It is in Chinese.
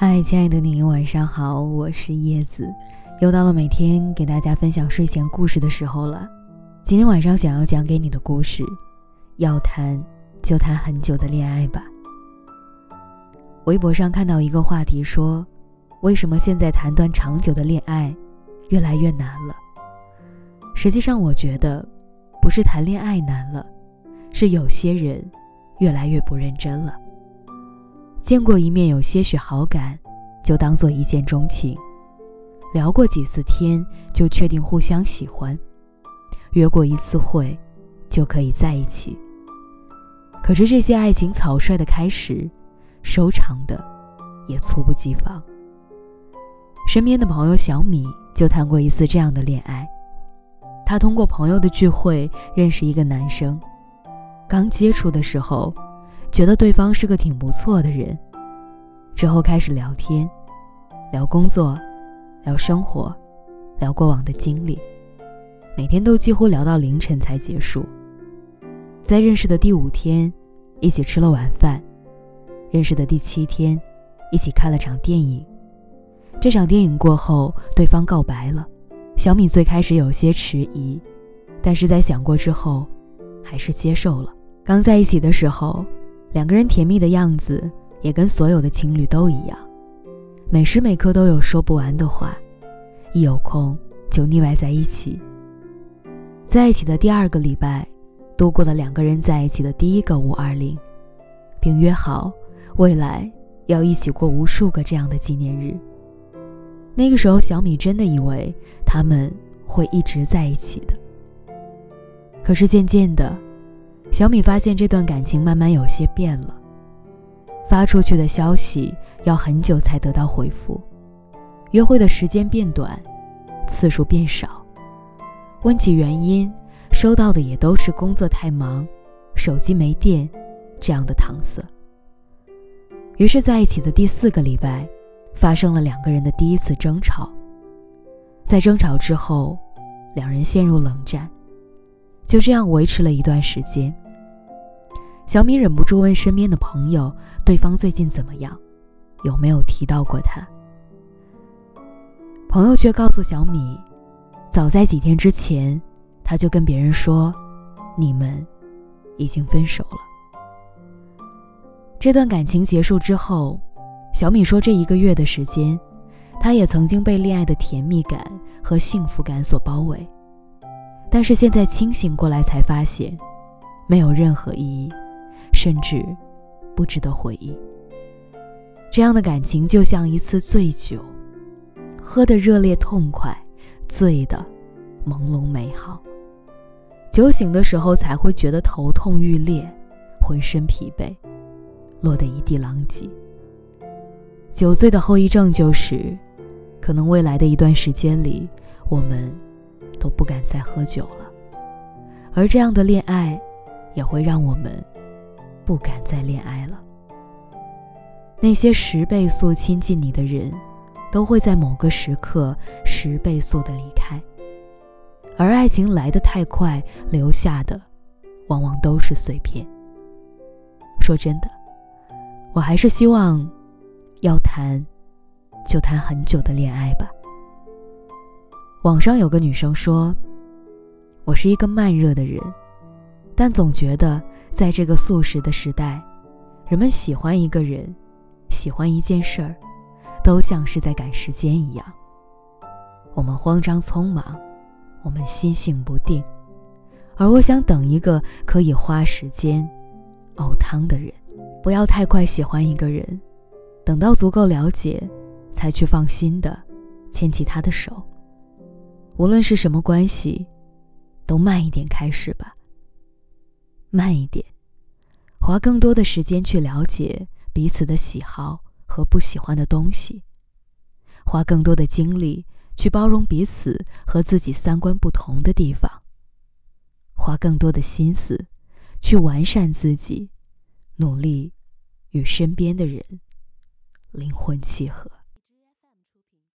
嗨，亲爱的你，晚上好，我是叶子，又到了每天给大家分享睡前故事的时候了。今天晚上想要讲给你的故事，要谈就谈很久的恋爱吧。微博上看到一个话题说，为什么现在谈段长久的恋爱越来越难了？实际上，我觉得不是谈恋爱难了，是有些人越来越不认真了。见过一面有些许好感，就当做一见钟情；聊过几次天，就确定互相喜欢；约过一次会，就可以在一起。可是这些爱情草率的开始，收场的也猝不及防。身边的朋友小米就谈过一次这样的恋爱，她通过朋友的聚会认识一个男生，刚接触的时候。觉得对方是个挺不错的人，之后开始聊天，聊工作，聊生活，聊过往的经历，每天都几乎聊到凌晨才结束。在认识的第五天，一起吃了晚饭；认识的第七天，一起看了场电影。这场电影过后，对方告白了。小米最开始有些迟疑，但是在想过之后，还是接受了。刚在一起的时候。两个人甜蜜的样子也跟所有的情侣都一样，每时每刻都有说不完的话，一有空就腻歪在一起。在一起的第二个礼拜，度过了两个人在一起的第一个五二零，并约好未来要一起过无数个这样的纪念日。那个时候，小米真的以为他们会一直在一起的。可是渐渐的。小米发现这段感情慢慢有些变了，发出去的消息要很久才得到回复，约会的时间变短，次数变少，问起原因，收到的也都是工作太忙、手机没电这样的搪塞。于是，在一起的第四个礼拜，发生了两个人的第一次争吵，在争吵之后，两人陷入冷战。就这样维持了一段时间。小米忍不住问身边的朋友：“对方最近怎么样？有没有提到过他？”朋友却告诉小米：“早在几天之前，他就跟别人说，你们已经分手了。”这段感情结束之后，小米说：“这一个月的时间，他也曾经被恋爱的甜蜜感和幸福感所包围。”但是现在清醒过来，才发现没有任何意义，甚至不值得回忆。这样的感情就像一次醉酒，喝的热烈痛快，醉的朦胧美好。酒醒的时候才会觉得头痛欲裂，浑身疲惫，落得一地狼藉。酒醉的后遗症就是，可能未来的一段时间里，我们。都不敢再喝酒了，而这样的恋爱，也会让我们不敢再恋爱了。那些十倍速亲近你的人，都会在某个时刻十倍速的离开，而爱情来得太快，留下的往往都是碎片。说真的，我还是希望，要谈，就谈很久的恋爱吧。网上有个女生说：“我是一个慢热的人，但总觉得在这个速食的时代，人们喜欢一个人，喜欢一件事儿，都像是在赶时间一样。我们慌张匆忙，我们心性不定，而我想等一个可以花时间熬汤的人，不要太快喜欢一个人，等到足够了解，才去放心的牵起他的手。”无论是什么关系，都慢一点开始吧。慢一点，花更多的时间去了解彼此的喜好和不喜欢的东西，花更多的精力去包容彼此和自己三观不同的地方，花更多的心思去完善自己，努力与身边的人灵魂契合。